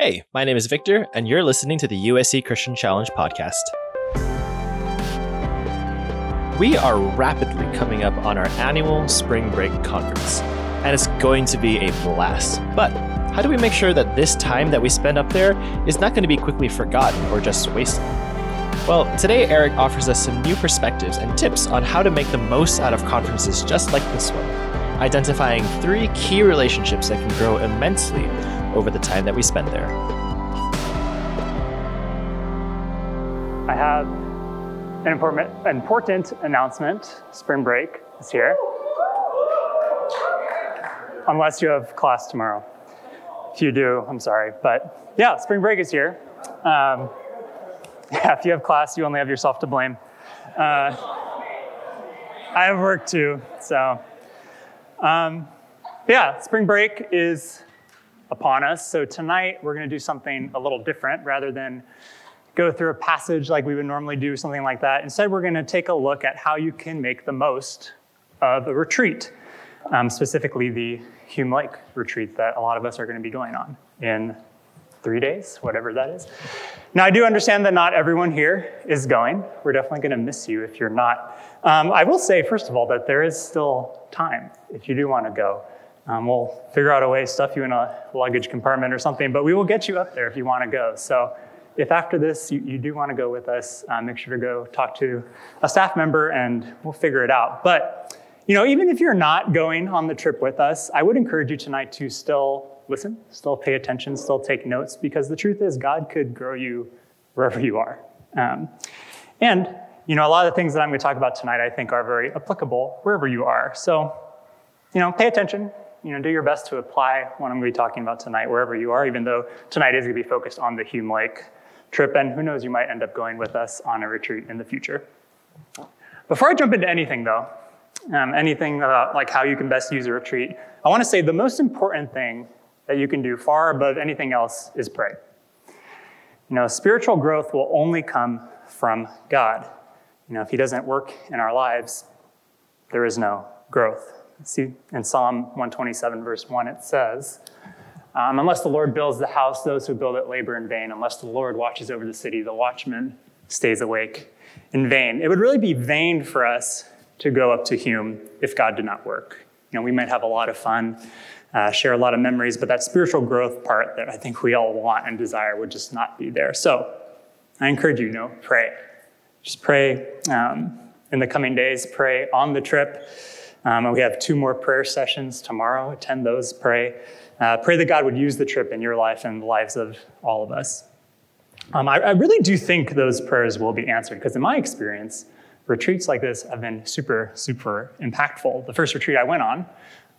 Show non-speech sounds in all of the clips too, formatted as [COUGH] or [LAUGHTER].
Hey, my name is Victor, and you're listening to the USC Christian Challenge podcast. We are rapidly coming up on our annual spring break conference, and it's going to be a blast. But how do we make sure that this time that we spend up there is not going to be quickly forgotten or just wasted? Well, today Eric offers us some new perspectives and tips on how to make the most out of conferences just like this one, identifying three key relationships that can grow immensely over the time that we spend there. I have an important, announcement. Spring break is here. Unless you have class tomorrow. If you do, I'm sorry. But yeah, spring break is here. Um, [LAUGHS] yeah, if you have class, you only have yourself to blame. Uh, I have work too, so. Um, yeah, spring break is upon us. So tonight we're going to do something a little different rather than go through a passage like we would normally do, something like that. Instead, we're going to take a look at how you can make the most of a retreat, um, specifically the Hume Lake retreat that a lot of us are going to be going on in three days, whatever that is. Now, I do understand that not everyone here is going. We're definitely going to miss you if you're not. Um, I will say, first of all, that there is still time if you do want to go. Um, we'll figure out a way to stuff you in a luggage compartment or something, but we will get you up there if you want to go. So if after this you, you do want to go with us, uh, make sure to go talk to a staff member and we'll figure it out. But you know, even if you're not going on the trip with us, I would encourage you tonight to still listen, still pay attention, still take notes, because the truth is God could grow you wherever you are. Um, and you know, a lot of the things that I'm going to talk about tonight, I think, are very applicable wherever you are. So, you know, pay attention, you know, do your best to apply what I'm going to be talking about tonight wherever you are, even though tonight is going to be focused on the Hume Lake trip, and who knows, you might end up going with us on a retreat in the future. Before I jump into anything, though, um, anything about like how you can best use a retreat, I want to say the most important thing that you can do far above anything else is pray. You know, spiritual growth will only come from God. You know, if He doesn't work in our lives, there is no growth. See, in Psalm 127, verse 1, it says, um, Unless the Lord builds the house, those who build it labor in vain. Unless the Lord watches over the city, the watchman stays awake in vain. It would really be vain for us to go up to Hume if God did not work. You know, we might have a lot of fun, uh, share a lot of memories, but that spiritual growth part that I think we all want and desire would just not be there. So I encourage you, you know, pray. Just pray um, in the coming days, pray on the trip. Um, we have two more prayer sessions tomorrow. Attend those, pray. Uh, pray that God would use the trip in your life and the lives of all of us. Um, I, I, really do think those prayers will be answered because, in my experience, retreats like this have been super, super impactful. The first retreat I went on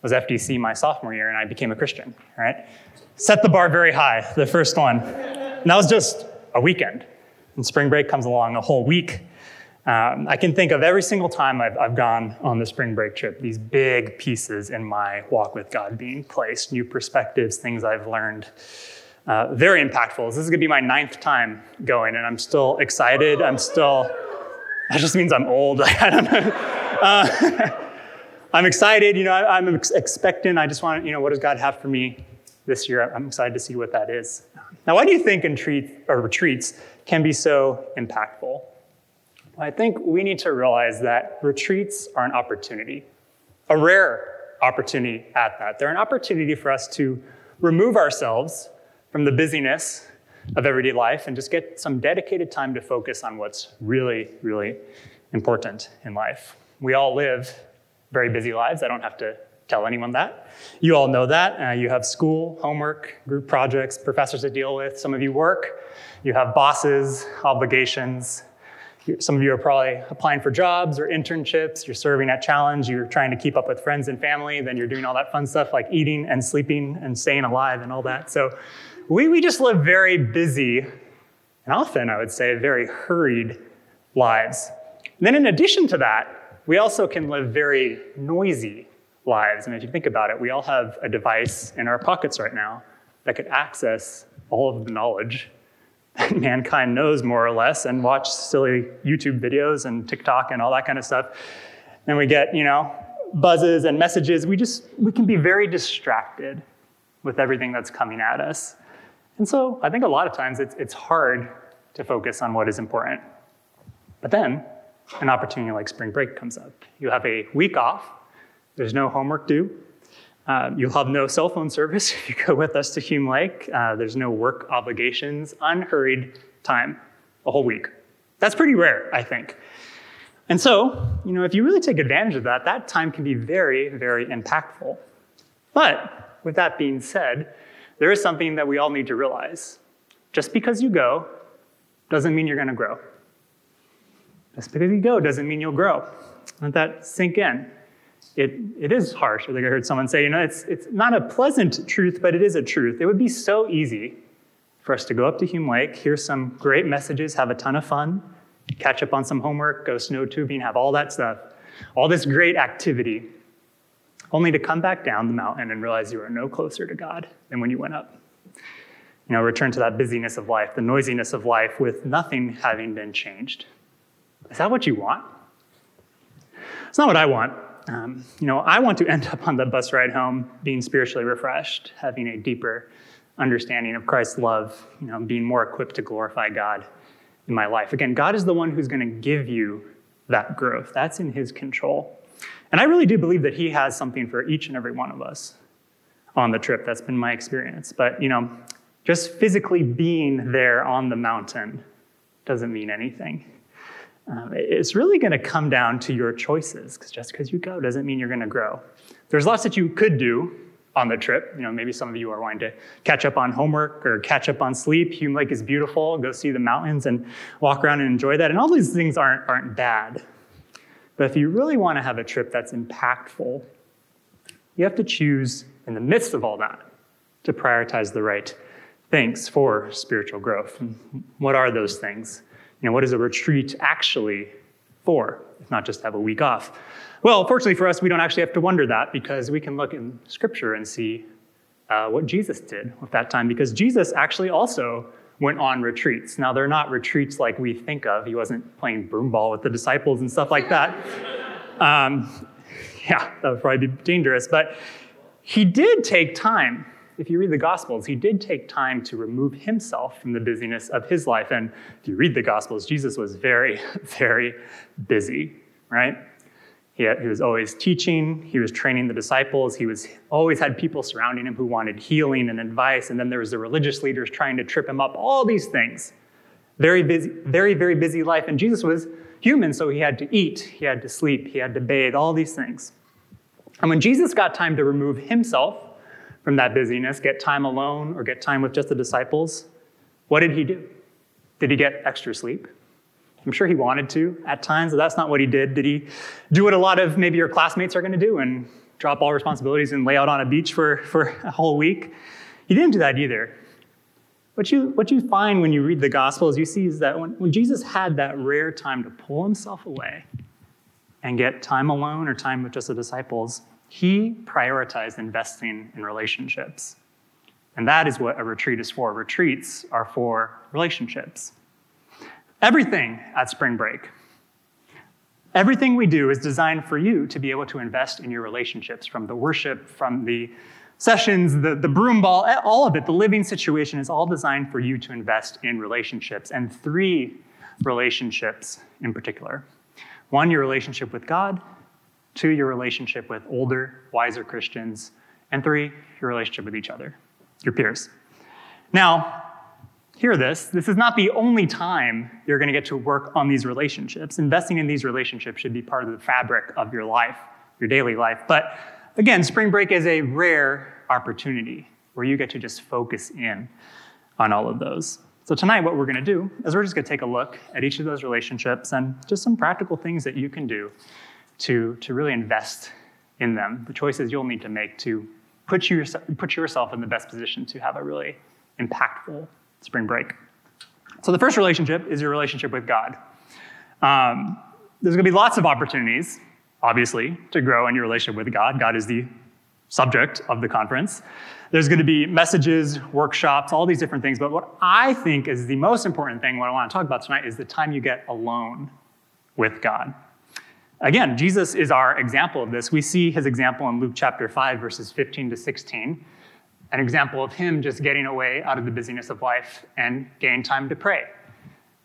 was FDC my sophomore year, and I became a Christian, right? Set the bar very high, the first one. And that was just a weekend. And spring break comes along a whole week. Um, I can think of every single time I've, I've gone on the spring break trip, these big pieces in my walk with God being placed, new perspectives, things I've learned. Uh, very impactful. This is going to be my ninth time going, and I'm still excited. I'm still, that just means I'm old. [LAUGHS] I don't know. Uh, [LAUGHS] I'm excited. You know, I, am ex- expectant. I just want, you know, what does God have for me this year? I'm excited to see what that is. Now, why do you think or retreats can be so impactful? I think we need to realize that retreats are an opportunity, a rare opportunity at that. They're an opportunity for us to remove ourselves from the busyness of everyday life and just get some dedicated time to focus on what's really, really important in life. We all live very busy lives. I don't have to tell anyone that. You all know that. Uh, you have school, homework, group projects, professors to deal with. Some of you work. You have bosses, obligations, some of you are probably applying for jobs or internships, you're serving at Challenge, you're trying to keep up with friends and family, then you're doing all that fun stuff like eating and sleeping and staying alive and all that. So we, we just live very busy and often, I would say, very hurried lives. And then, in addition to that, we also can live very noisy lives. And if you think about it, we all have a device in our pockets right now that could access all of the knowledge [LAUGHS] mankind knows more or less and watch silly YouTube videos and TikTok and all that kind of stuff. And we get, you know, buzzes and messages. We just, we can be very distracted with everything that's coming at us. And so I think a lot of times it's, it's hard to focus on what is important. But then an opportunity like spring break comes up. You have a week off, there's no homework due. Uh, you'll have no cell phone service [LAUGHS] if you go with us to Hume Lake. Uh, there's no work obligations, unhurried time, a whole week. That's pretty rare, I think. And so, you know, if you really take advantage of that, that time can be very, very impactful. But with that being said, there is something that we all need to realize. Just because you go doesn't mean you're going to grow. Just because you go doesn't mean you'll grow. Let that sink in. It, it is harsh. I think I heard someone say, you know, it's, it's not a pleasant truth, but it is a truth. It would be so easy for us to go up to Hume Lake, hear some great messages, have a ton of fun, catch up on some homework, go snow tubing, have all that stuff, all this great activity, only to come back down the mountain and realize you are no closer to God than when you went up. You know, return to that busyness of life, the noisiness of life, with nothing having been changed. Is that what you want? It's not what I want. Um, you know, I want to end up on the bus ride home being spiritually refreshed, having a deeper understanding of Christ's love, you know, being more equipped to glorify God in my life. Again, God is the one who's going to give you that growth. That's in his control. And I really do believe that he has something for each and every one of us on the trip. That's been my experience. But, you know, just physically being there on the mountain doesn't mean anything. Um, it's really going to come down to your choices, because just because you go doesn't mean you're going to grow. There's lots that you could do on the trip. You know, maybe some of you are wanting to catch up on homework or catch up on sleep. Hume Lake is beautiful. Go see the mountains and walk around and enjoy that. And all these things aren't, aren't bad. But if you really want to have a trip that's impactful, you have to choose in the midst of all that to prioritize the right things for spiritual growth. what are those things? You know, what is a retreat actually for, if not just have a week off? Well, fortunately for us, we don't actually have to wonder that because we can look in Scripture and see uh, what Jesus did with that time, because Jesus actually also went on retreats. Now, they're not retreats like we think of. He wasn't playing broomball with the disciples and stuff like that. [LAUGHS] Um, yeah, that would probably be dangerous. But he did take time. If you read the Gospels, he did take time to remove himself from the busyness of his life. And if you read the Gospels, Jesus was very, [LAUGHS] very busy, right? He, had, he was always teaching, he was training the disciples, he was always had people surrounding him who wanted healing and advice, and then there was the religious leaders trying to trip him up, all these things. Very busy, very, very busy life. And Jesus was human, so he had to eat, he had to sleep, he had to bathe, all these things. And when Jesus got time to remove himself from that busyness, get time alone or get time with just the disciples, what did he do? Did he get extra sleep? I'm sure he wanted to at times, but that's not what he did. Did he do what a lot of maybe your classmates are going to do and drop all responsibilities and lay out on a beach for, for a whole week? He didn't do that either. What you, what you find when you read the Gospels, you see is that when, when Jesus had that rare time to pull himself away and get time alone or time with just the disciples, he prioritized investing in relationships. And that is what a retreat is for. Retreats are for relationships. Everything at spring break. Everything we do is designed for you to be able to invest in your relationships from the worship, from the sessions, the, the broom ball, eh, all of it. The living situation is all designed for you to invest in relationships, and three relationships in particular. One, your relationship with God, two, your relationship with older, wiser Christians, and three, your relationship with each other, your peers. Now, hear this this is not the only time you're going to get to work on these relationships. Investing in these relationships should be part of the fabric of your life, your daily life. But again, spring break is a rare opportunity where you get to just focus in on all of those. So, tonight, what we're going to do is we're just going to take a look at each of those relationships and just some practical things that you can do to, to really invest in them, the choices you'll need to make to put, you, put yourself in the best position to have a really impactful spring break. So, the first relationship is your relationship with God. Um, there's going to be lots of opportunities, obviously, to grow in your relationship with God. God is the subject of the conference. There's going to be messages, workshops, all these different things. But what I think is the most important thing, what I want to talk about tonight, is the time you get alone with God. Again, Jesus is our example of this. We see his example in Luke chapter 5, verses 15 to 16. an example of him just getting away out of the busyness of life and gain time to pray.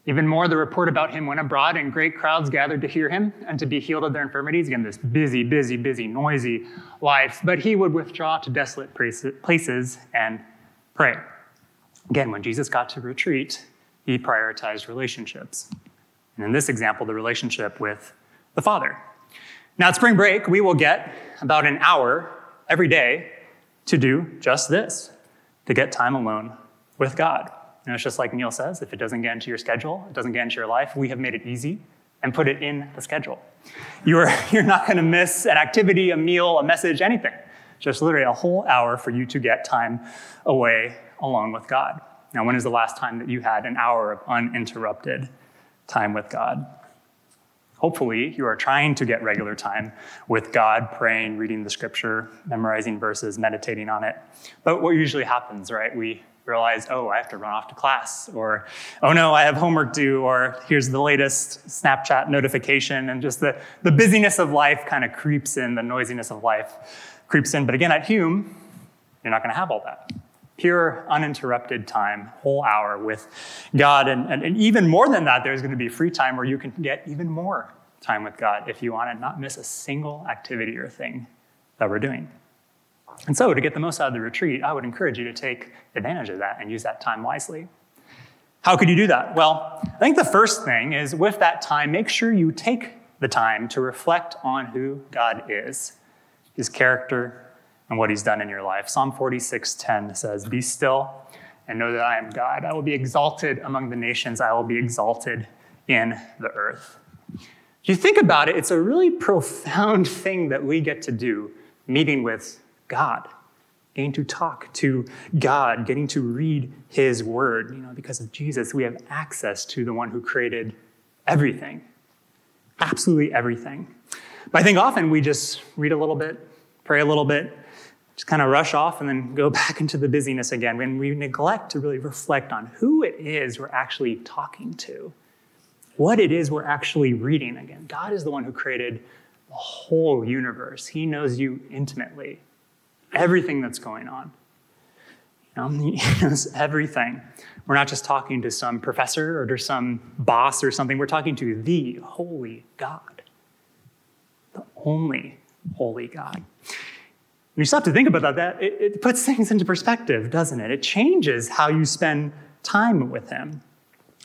Even more, the report about him went abroad, and great crowds gathered to hear him and to be healed of their infirmities. Again, this busy, busy, busy, noisy life. But he would withdraw to desolate places and pray. Again, when Jesus got to retreat, he prioritized relationships. And in this example, the relationship with the Father. Now, at spring break, we will get about an hour every day to do just this to get time alone with God. And it's just like Neil says if it doesn't get into your schedule, it doesn't get into your life, we have made it easy and put it in the schedule. You're, [LAUGHS] you're not going to miss an activity, a meal, a message, anything. Just literally a whole hour for you to get time away alone with God. Now, when is the last time that you had an hour of uninterrupted time with God? Hopefully, you are trying to get regular time with God, praying, reading the scripture, memorizing verses, meditating on it. But what usually happens, right? We realize, oh, I have to run off to class, or oh no, I have homework due, or here's the latest Snapchat notification, and just the, the busyness of life kind of creeps in, the noisiness of life creeps in. But again, at Hume, you're not going to have all that. Pure, uninterrupted time, whole hour with God. And, and, and even more than that, there's going to be free time where you can get even more time with God if you want to not miss a single activity or thing that we're doing. And so, to get the most out of the retreat, I would encourage you to take advantage of that and use that time wisely. How could you do that? Well, I think the first thing is with that time, make sure you take the time to reflect on who God is, his character, and what he's done in your life. Psalm 46:10 says, "Be still and know that I am God. I will be exalted among the nations, I will be exalted in the earth." If you think about it, it's a really profound [LAUGHS] thing that we get to do meeting with God, getting to talk to God, getting to read His Word. You know, because of Jesus, we have access to the one who created everything, absolutely everything. But I think often we just read a little bit, pray a little bit, just kind of rush off and then go [LAUGHS] back into the busyness again when we neglect to really reflect on who it is we're actually talking to, what it is we're actually reading again. God is the one who created the whole universe, He knows you intimately everything that's going on. You um, know, [LAUGHS] he knows everything. We're not just talking to some professor or to some boss or something. We're talking to the holy God, the only holy God. When you stop to think about that, it, it puts things into perspective, doesn't it? It changes how you spend time with Him.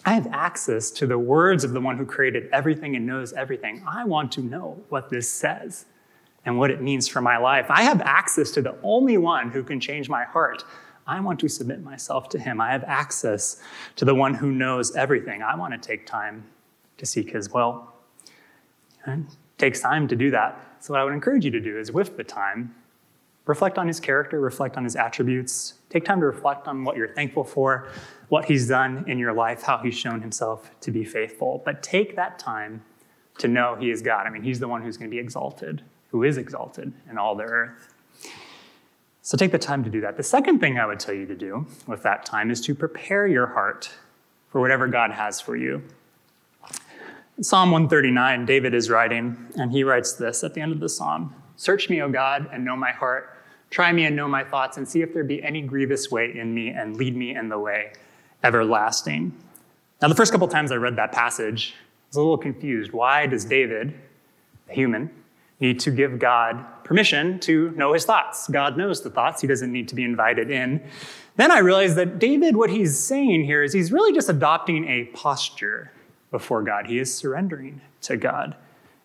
I have access to the words of the one who created everything and knows everything. I want to know what this says and what it means for my life. I have access to the only one who can change my heart. I want to submit myself to him. I have access to the one who knows everything. I want to take time to seek his will. And it takes time to do that. So, what I would encourage you to do is, with the time, reflect on his character, reflect on his attributes, take time to reflect on what you're thankful for, what he's done in your life, how he's shown himself to be faithful. But take that time to know he is God. I mean, he's the one who's going to be exalted who is exalted in all the earth. So take the time to do that. The second thing I would tell you to do with that time is to prepare your heart for whatever God has for you. Psalm 139, David is writing, and he writes this at the end of the psalm Search me, O God, and know my heart. Try me and know my thoughts, and see if there be any grievous way in me, and lead me in the way everlasting. Now, the first couple times I read that passage, I was a little confused. Why does David, a human, need to give God permission to know his thoughts. God knows the thoughts, he doesn't need to be invited in. Then I realized that David, what he's saying here is he's really just adopting a posture before God. He is surrendering to God.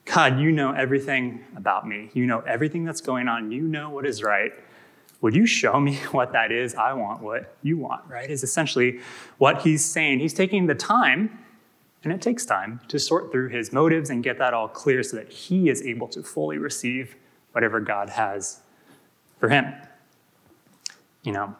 God, you know everything about me. You know everything that's going on. You know what is right. Would you show me [LAUGHS] what that is? I want what you want, right? Is essentially what he's saying. He's taking the time and it takes time to sort through his motives and get that all clear so that he is able to fully receive whatever God has for him. You know,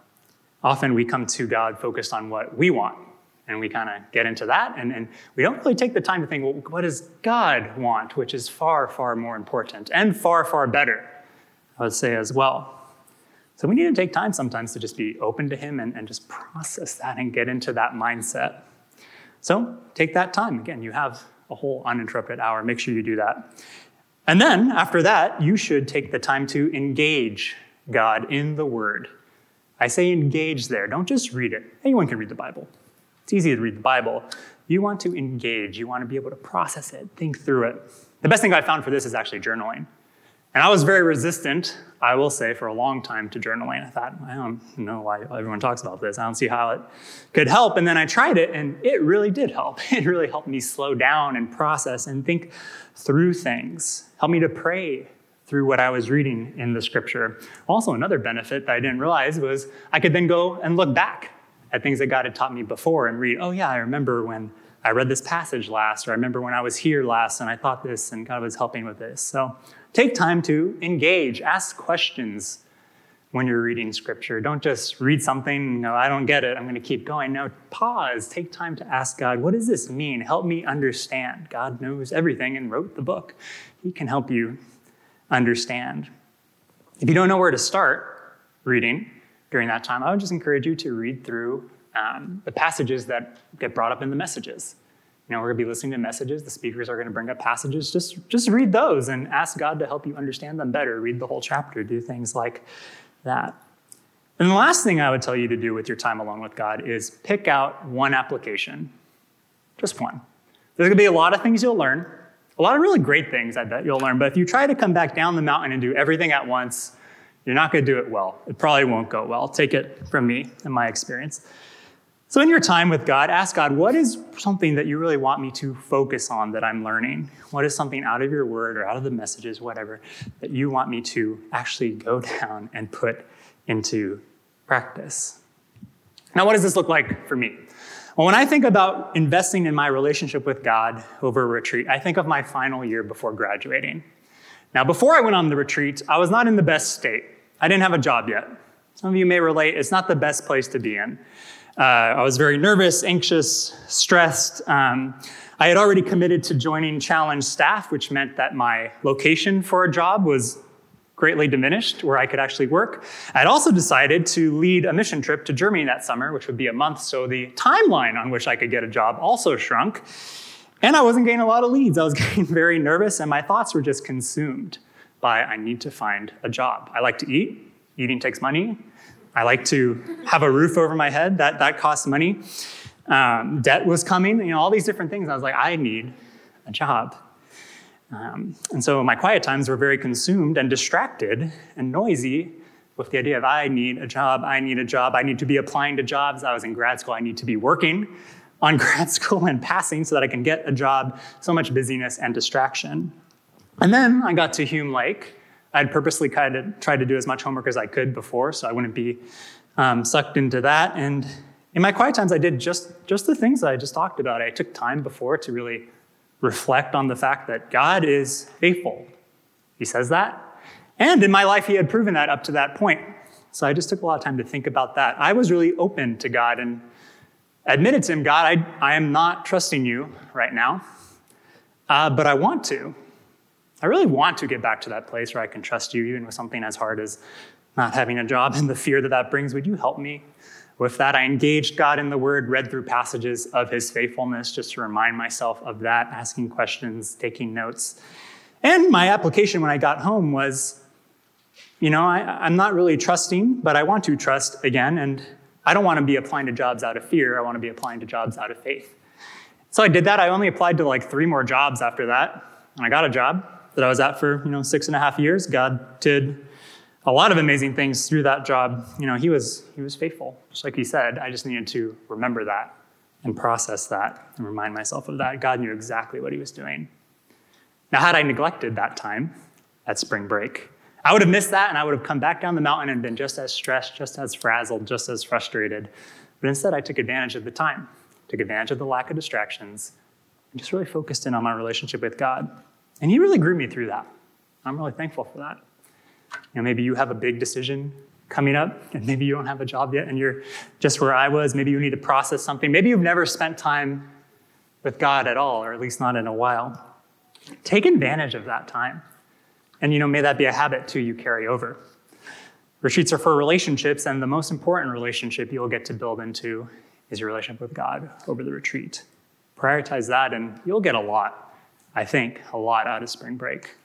often we come to God focused on what we want, and we kind of get into that, and, and we don't really take the time to think, well, what does God want, which is far, far more important and far, far better, I would say as well. So we need to take time sometimes to just be open to Him and, and just process that and get into that mindset. So take that time. Again, you have a whole uninterrupted hour. Make sure you do that. And then after that, you should take the time to engage God in the Word. I say engage there. Don't just read it. Anyone can read the Bible. It's easy to read the Bible. You want to engage. You want to be able to process it, think through it. The best thing I found for this is actually journaling. And I was very resistant, I will say, for a long time to journaling. I thought, I don't know why everyone talks about this. I don't see how it could help. And then I tried it, and it really did help. [LAUGHS] It really helped me slow down and process and think through things, helped me to pray through what I was reading in the scripture. Also, another benefit that I didn't realize was I could then go and look back at things that God had taught me before and read, oh, yeah, I remember when I read this passage last, or I remember when I was here last and I thought this and God was helping with this. So take time to engage, ask questions when you're reading scripture. Don't just read something, no, I don't get it, I'm going to keep going. No, pause, take time to ask God, what does this mean? Help me understand. God knows everything and wrote the book. He can help you understand. If you don't know where to start reading during that time, I would just encourage you to read through um, the passages that get brought up in the messages. You know, we're going to be listening to messages. The speakers are going to bring up passages. Just, just read those and ask God to help you understand them better. Read the whole chapter. Do things like that. And the last thing I would tell you to do with your time alone with God is pick out one application. Just one. There's going to be a lot of things you'll learn, a lot of really great things I bet you'll learn. But if you try to come back down the mountain and do everything at once, you're not going to do it well. It probably won't go well. Take it from me and my experience. So, in your time with God, ask God, what is something that you really want me to focus on that I'm learning? What is something out of your word or out of the messages, whatever, that you want me to actually go [LAUGHS] down and put into practice? Now, what does this look like for me? Well, when I think about investing in my relationship with God over a retreat, I think of my final year before graduating. Now, before I went on the retreat, I was not in the best state. I didn't have a job yet. Some of you may relate, it's not the best place to be in. Uh, I was very nervous, anxious, stressed. Um, I had already committed to joining Challenge staff, which meant that my location for a job was greatly diminished where I could actually work. I'd also decided to lead a mission trip to Germany that summer, which would be a month, so the timeline on which I could get a job also shrunk. And I wasn't getting a lot of leads. I was [LAUGHS] getting very nervous, and my thoughts were just consumed by I need to find a job. I like to eat, eating takes money. I like to have a roof over my head. That, that costs money. Um, debt was coming, you know, all these different things. I was like, I need a job. Um, and so my quiet times were very consumed and distracted and noisy with the idea of I need a job, I need a job, I need to be applying to jobs. I was in grad school, I need to be working on [LAUGHS] grad school and passing so that I can get a job. So much busyness and distraction. And then I got to Hume Lake I'd purposely kind of tried to do as much homework as I could before, so I wouldn't be um, sucked into that. And in my quiet times, I did just, just the things that I just talked about. I took time before to really reflect on the fact that God is faithful. He says that. And in my life, He had proven that up to that point. So I just took a lot of time to think about that. I was really open to God and admitted to Him, God, I, I am not trusting you right now, uh, but I want to. I really want to get back to that place where I can trust you, even with something as hard as not having a job [LAUGHS] and the fear that that brings. Would you help me with that? I engaged God in the Word, read through passages of His faithfulness just to remind myself of that, asking questions, taking notes. And my application when I got home was you know, I, am not really trusting, but I want to trust again. And I don't want to be applying to jobs out of fear. I want to be applying to jobs out of faith. So I did that. I only applied to like three more jobs after that. And I got a job that I was at for you know six and a half years. God did a lot of amazing things through that job. You know, he was he was faithful, just like he said. I just needed to remember that and process that and remind myself of that. God knew exactly what he was doing. Now, had I neglected that time at spring break, I would have missed that and I would have come back down the mountain and been just as stressed, just as frazzled, just as frustrated. But instead, I took advantage of the time, took advantage of the lack of distractions, and just really focused in on my relationship with God. And he really grew me through that. I'm really thankful for that. You know, maybe you have a big decision coming up, and maybe you don't have a job yet, and you're just where I was. Maybe you need to process something. Maybe you've never spent time with God at all, or at least not in a while. Take advantage of that time. And you know, may that be a habit too you carry over. Retreats are for relationships, and the most important relationship you'll get to build into is your relationship with God over the retreat. Prioritize that, and you'll get a lot I think, a lot out of spring break.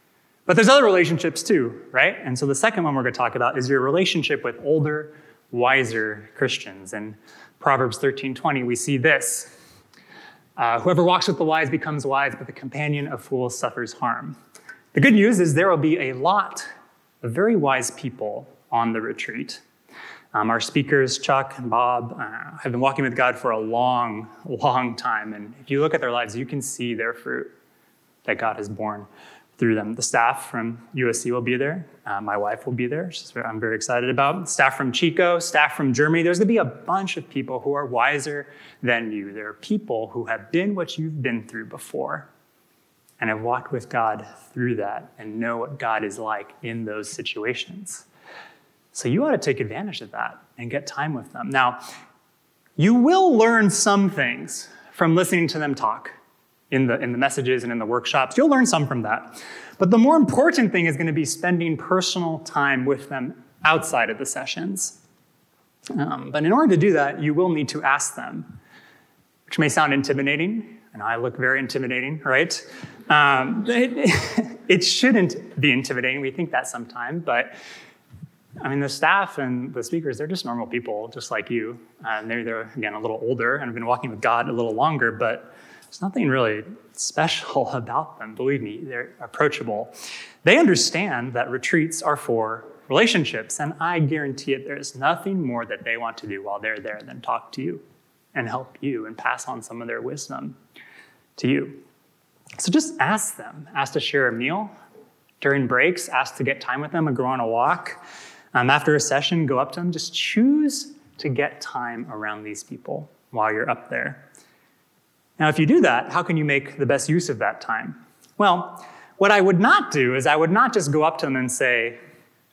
But there's other relationships too, right? And so the second one we're going to talk about is your relationship with older, wiser Christians. In Proverbs 13:20, we see this. Uh, Whoever walks with the wise becomes wise, but the companion of fools suffers harm. The good news is there will be a lot of very wise people on the retreat. Um, our speakers, Chuck and Bob, uh, have been walking with God for a long, long time. And if you look at their lives, you can see their fruit that God has borne through them. The staff from USC will be there. Uh, my wife will be there, I'm very excited about. Staff from Chico, staff from Germany. There's going to be a bunch of people who are wiser than you. There are people who have been what you've been through before and have walked with God through that and know what God is like in those situations. So you ought to take advantage of that and get time with them. Now, you will learn some things from listening to them talk in the, in the messages and in the workshops. You'll learn some from that. But the more important thing is going to be spending personal time with them outside of the sessions. Um, but in order to do that, you will need to ask them, which may sound intimidating, and I look very intimidating, right? Um, it, [LAUGHS] it shouldn't be intimidating. We think that sometimes, but I mean, the staff and the speakers, they're just normal people, just like you. And they're, they're, again, a little older and have been walking with God a little longer, but there's nothing really special [LAUGHS] about them. Believe me, they're approachable. They understand that retreats are for relationships, and I guarantee it, there's nothing more that they want to do while they're there than talk to you and help you and pass on some of their wisdom to you. So just ask them. Ask to share a meal during breaks, ask to get time with them and go on a walk. Um, after a session, go up to them. Just choose to get time around these people while you're up there. Now, if you do that, how can you make the best use of that time? Well, what I would not do is I would not just go up to them and say,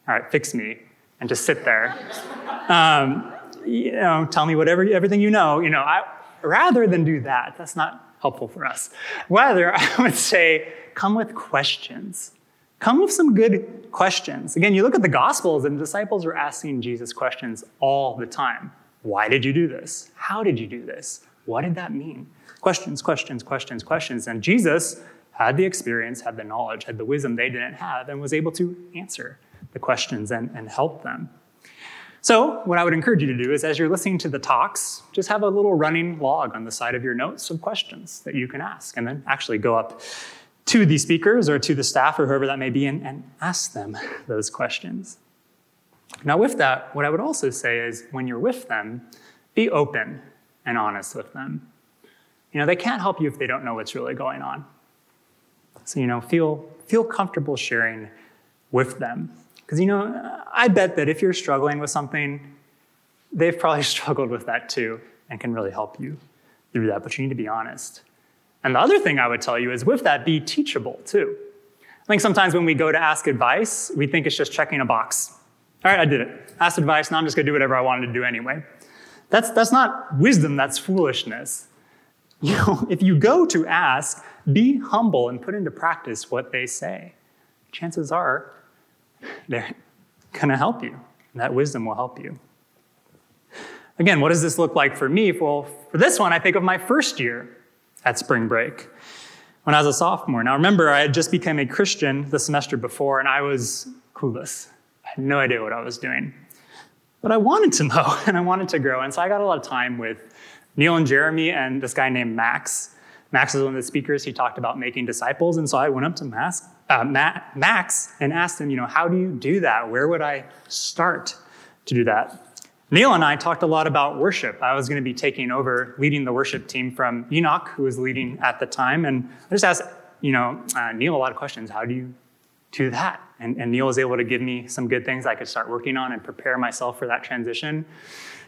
All right, fix me, and just sit there. [LAUGHS] Um, you know, tell me whatever, everything you know. You know, I, rather than do that, that's not helpful for us. Rather, [LAUGHS] I would say, come with questions. Come with some good questions. Again, you look at the Gospels, and the disciples were asking Jesus questions all the time. Why did you do this? How did you do this? What did that mean? Questions, questions, questions, questions. And Jesus had the experience, had the knowledge, had the wisdom they didn't have, and was able to answer the questions and, and help them. So, what I would encourage you to do is as you're listening to the talks, just have a little running log on the side of your notes of questions that you can ask, and then actually go up to the speakers or to the staff or whoever that may be and, and ask them those questions. Now, with that, what I would also say is when you're with them, be open and honest with them. You know, they can't help you if they don't know what's really going on. So, you know, feel, feel comfortable sharing with them. Because, you know, I bet that if you're struggling with something, they've probably [LAUGHS] struggled with that too and can really help you through that, but you need to be honest. And the other thing I would tell you is with that, be teachable too. I think sometimes when we go to ask advice, we think it's just checking a box. All right, I did it. Asked advice, now I'm just gonna do whatever I wanted to do anyway. That's, that's not wisdom, that's foolishness. [LAUGHS] You know, if you go to ask, be humble and put into practice what they say. Chances are they're gonna help you. That wisdom will help you. Again, what does this look like for me? Well, for this one, I think of my first year at spring break when I was a sophomore. Now, remember, I had just become a Christian the semester before, and I was clueless. I had no idea what I was doing. But I wanted to know, [LAUGHS] and I wanted to grow. And so I got a lot of time with Neil and Jeremy and this guy named Max. Max is one of the speakers. He talked about making disciples. And so I went up to Max, uh, Max and asked him, you know, how do you do that? Where would I start to do that? Neil and I talked a lot about worship. I was going to be taking over leading the worship team from Enoch, who was leading at the time. And I just asked, you know, uh, Neil a lot of questions. How do you do that? And, and, Neil was able to give me some good things I could start working on and prepare myself for that transition.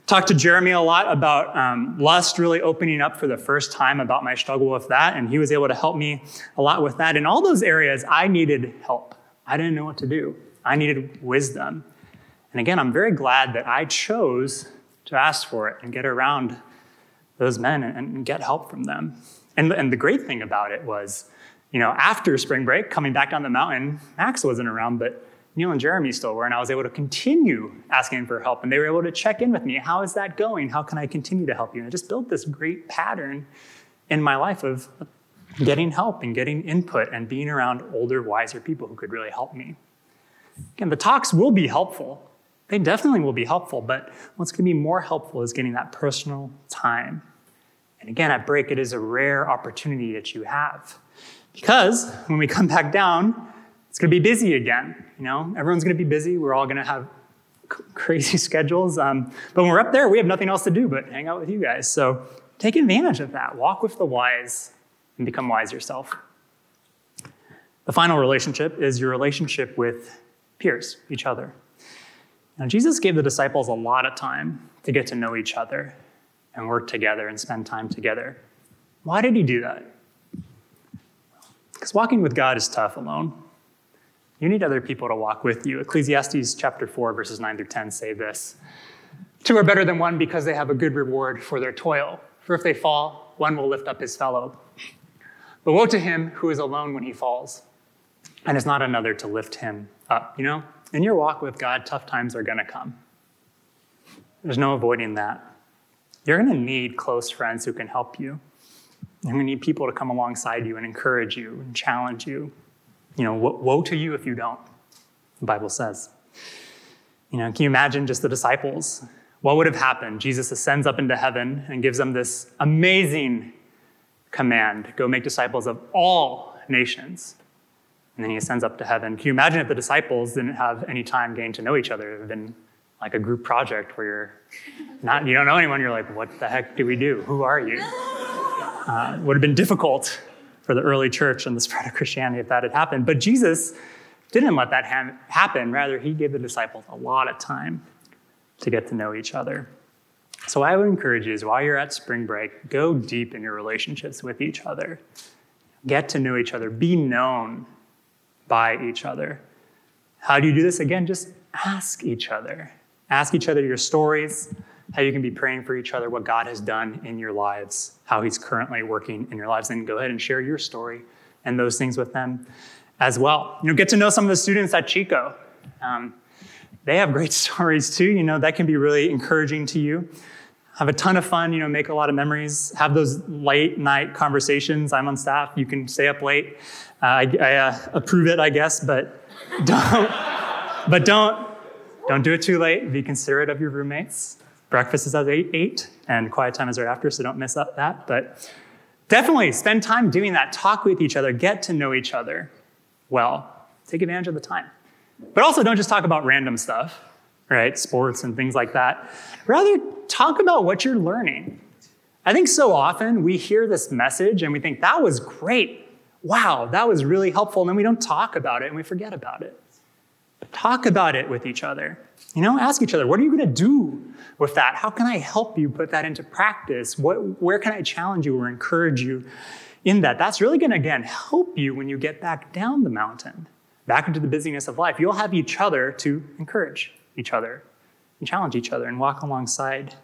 Talked to Jeremy a lot about um, lust really opening up for the first time, about my struggle with that. And he was able to help me a lot with that. In all those areas, I needed help. I didn't know what to do, I needed wisdom. And again, I'm very glad that I chose to ask for it and get around those men and, and get help from them. And, and the great thing about it was, you know, after spring break, coming back down the mountain, Max wasn't around, but Neil and Jeremy still were, and I was able to continue asking for help. And they were able to check in with me. How is that going? How can I continue to help you? And I just built this great pattern in my life of getting help and getting input and being around older, wiser people who could really help me. Again, the talks will be helpful. They definitely will be helpful, but what's going to be more helpful is getting that personal time. And again, at break, it is a rare opportunity that you have. Because when we come back down, it's going to be busy again. You know, everyone's going to be busy. We're all going to have crazy [LAUGHS] schedules. Um, but when we're up there, we have nothing else to do but hang out with you guys. So take advantage of that. Walk with the wise and become wise yourself. The final relationship is your relationship with peers, each other. Now, Jesus gave the disciples a lot of time to get to know each other and work together and spend time together. Why did he do that? Because walking with God is tough alone. You need other people to walk with you. Ecclesiastes chapter 4, verses 9 through 10 say this Two are better than one because they have a good reward for their toil. For if they fall, one will lift up his fellow. But woe to him who is alone when he falls, and is not another to lift him up. You know, in your walk with God, tough times are going to come. There's no avoiding that. You're going to need close friends who can help you. You're going to need people to come alongside you and encourage you and challenge you you know, woe to you if you don't, the Bible says. You know, can you imagine just the disciples? What would have happened? Jesus ascends up into heaven and gives them this amazing command go make disciples of all nations. And then he ascends up to heaven. Can you imagine if the disciples didn't have any time getting to know each other? It would have been like a group project where you're not, you don't know anyone, you're like, what the heck do we do? Who are you? [LAUGHS] Uh, would have been difficult for the early church and the spread of Christianity if that had happened. But Jesus didn't let that ha- happen. Rather, he gave the disciples a lot of time to get to know each other. So, I would encourage you is while you're at spring break, go deep in your relationships with each other. Get to know each other. Be known by each other. How do you do this? Again, just ask each other. Ask each other your stories, how you can be praying for each other, what God has done in your lives, how He's currently working in your lives, and go ahead and share your story and those things with them as well. You know, get to know some of the students at Chico. Um, they have great [LAUGHS] stories too. You know, that can be really encouraging to you. Have a ton of fun. You know, make a lot of memories. Have those late night conversations. I'm on staff. You can stay up late. Uh, I, I uh, approve it, I guess, but [LAUGHS] don't. but don't don't do it too late. Be considerate of your roommates breakfast is at 8, 8 and quiet time is right after, so don't miss up that. But definitely spend time doing that. Talk with each other, get to know each other well. Take advantage of the time. But also don't just talk about random stuff, right? Sports and things like that. Rather, talk about what you're learning. I think so often we hear this message and we think, that was great. Wow, that was really helpful. And then we don't talk about it and we forget about it. Talk about it with each other. You know, ask each other, what are you going to do with that? How can I help you put that into practice? What, where can I challenge you or encourage you in that? That's really going to, again, help you when you get back down the mountain, back into the busyness of life. You'll have each other to encourage each other and challenge each other and walk alongside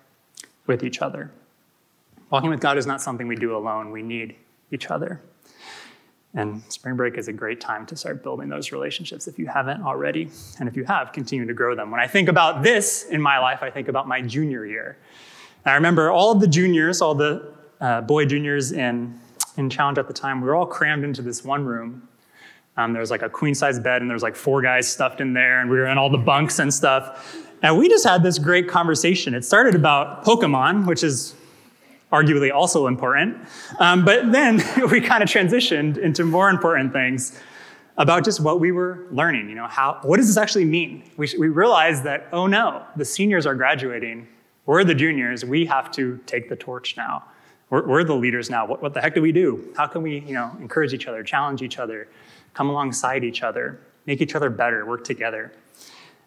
with each other. Walking with God is not something we do alone, we need each other. And spring break is a great time to start building those relationships if you haven't already. And if you have, continue to grow them. When I think about this in my life, I think about my junior year. And I remember all of the juniors, all the uh, boy juniors in, in Challenge at the time, we were all crammed into this one room. Um, there was like a queen size bed, and there was like four guys stuffed in there, and we were in all the bunks and stuff. And we just had this great conversation. It started about Pokemon, which is arguably also important. Um, but then [LAUGHS] we kind of transitioned into more important things about just what we were learning. You know, how what does this actually mean? We, we realized that oh no, the seniors are graduating. We're the juniors. We have to take the torch now. We're, we're the leaders now. What, what the heck do we do? How can we, you know, encourage each other, challenge each other, come alongside each other, make each other better, work together?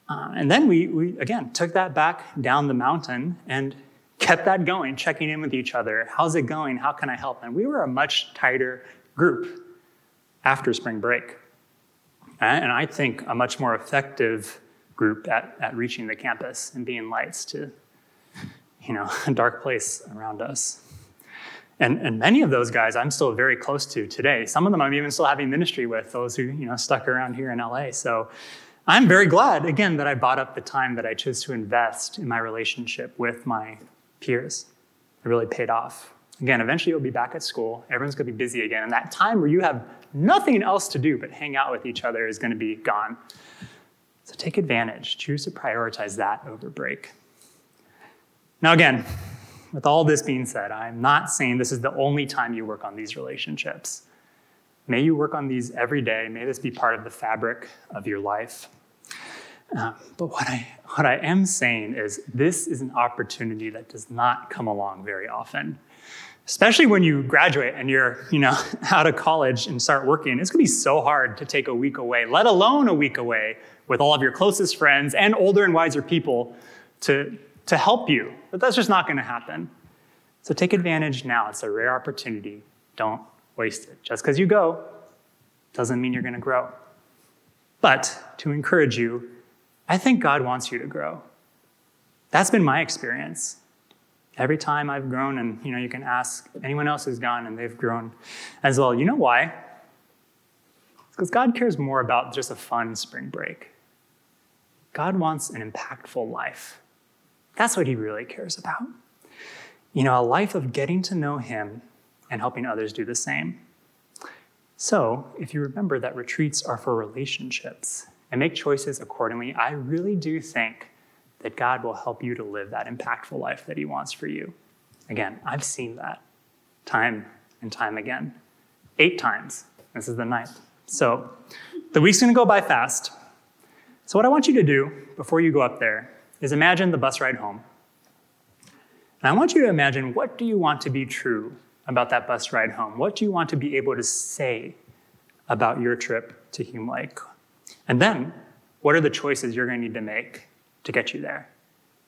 Uh, and then we, we, again, took that back down the mountain and kept that going, checking in with each other. How's it going? How can I help? And we were a much tighter group after spring break. Uh, and I think a much more effective group at, at reaching the campus and being lights to, you know, [LAUGHS] a dark place around us. And, and many of those guys I'm still very close to today. Some of them I'm even still having ministry with, those who, you know, stuck around here in LA. So I'm very glad, again, that I bought up the time that I chose to invest in my relationship with my peers. It really paid off. Again, eventually you'll be back at school. Everyone's going to be busy again. And that time where you have nothing else to do but hang out with each other is going to be gone. So take advantage, choose to prioritize that over break. Now, again, with all this being said, I'm not saying this is the only time you work on these relationships. May you work on these every day. May this be part of the fabric of your life. Uh, but what I, what I am saying is this is an opportunity that does not come along very often. Especially when you graduate and you're, you know, [LAUGHS] out of college and start working, it's gonna be so hard to take a week away, let alone a week away with all of your closest friends and older and wiser people to, to help you. But that's just not gonna happen. So take advantage now. It's a rare opportunity. Don't waste it. Just because you go doesn't mean you're gonna grow. But to encourage you, I think God wants you to grow. That's been my experience. Every time I've grown, and you know, you can ask anyone else who's gone and they've grown as well. You know why? It's because God cares more about just a fun spring break. God wants an impactful life. That's what He really cares about. You know, a life of getting to know Him and helping others do the same. So, if you remember that retreats are for relationships, and make choices accordingly, I really do think that God will help you to live that impactful life that He wants for you. Again, I've seen that time and time again. Eight times. This is the ninth. So the week's gonna go by fast. So, what I want you to do before you go up there is imagine the bus ride home. And I want you to imagine what do you want to be true about that bus ride home? What do you want to be able to say about your trip to Hume Lake? And then, what are the choices you're going to need to make to get you there,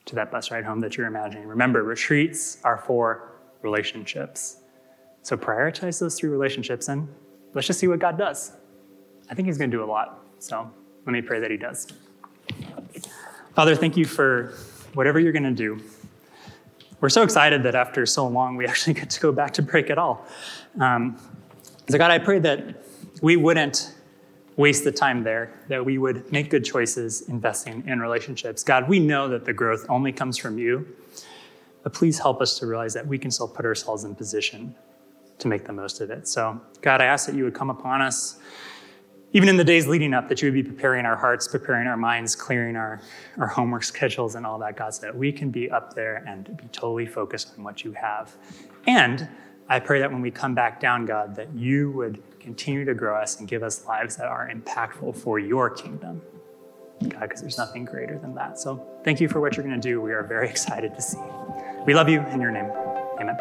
to that bus ride home that you're imagining? Remember, retreats are for relationships. So prioritize those three relationships and let's just see what God does. I think He's going to do a lot. So let me pray that He does. Father, thank you for whatever you're going to do. We're so excited that after so long, we actually [LAUGHS] get to go back to break at all. Um, so, God, I pray that we wouldn't waste the time there, that we would make good choices investing in relationships. God, we know that the growth only comes from you, but please help us to realize that we can still put ourselves in position to make the most of it. So, God, I ask that you would come upon us, even in the days leading up, that you would be preparing our hearts, preparing our minds, clearing our, our homework schedules and all that, God, so that we can be up there and be totally focused on what you have. And I pray that when we come back down, God, that you would continue to grow us and give us lives that are impactful for your kingdom. God, because there's nothing greater than that. So thank you for what you're going to do. We are very [LAUGHS] excited to see. We love you in your name. Amen.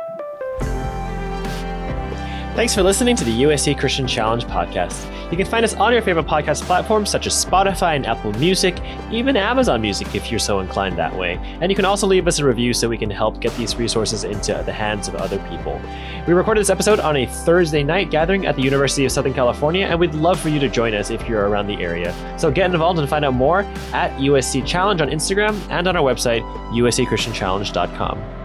Thanks for listening to the USC Christian Challenge podcast. You can find us on your favorite podcast platforms such as Spotify and Apple Music, even Amazon Music if you're so inclined that way. And you can also leave us a review so we can help get these resources into the hands of other people. We recorded this episode on a Thursday night gathering at the University of Southern California, and we'd love for you to join us if you're around the area. So get involved and find out more at USC Challenge on Instagram and on our website, uscchristianchallenge.com.